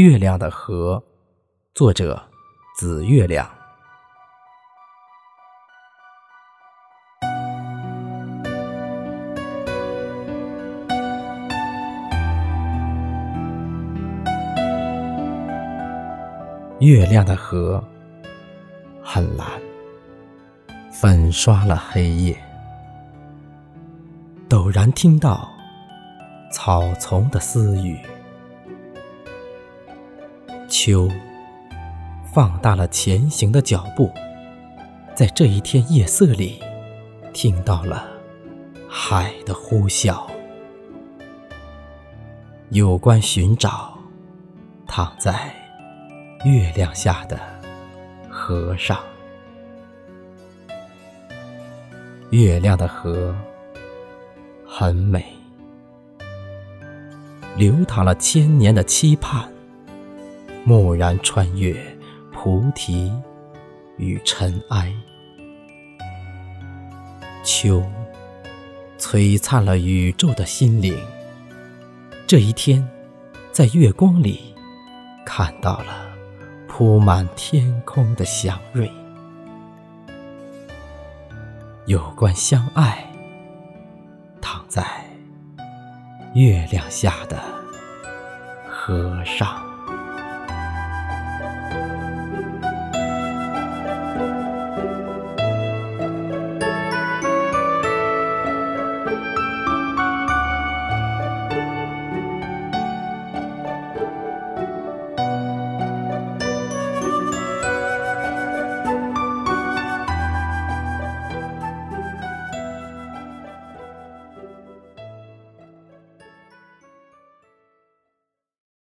月亮的河，作者紫月亮。月亮的河很蓝，粉刷了黑夜。陡然听到草丛的私语，秋放大了前行的脚步，在这一天夜色里，听到了海的呼啸。有关寻找，躺在。月亮下的河上，月亮的河很美，流淌了千年的期盼，蓦然穿越菩提与尘埃。秋璀璨了宇宙的心灵，这一天，在月光里看到了。铺满天空的祥瑞，有关相爱，躺在月亮下的和尚。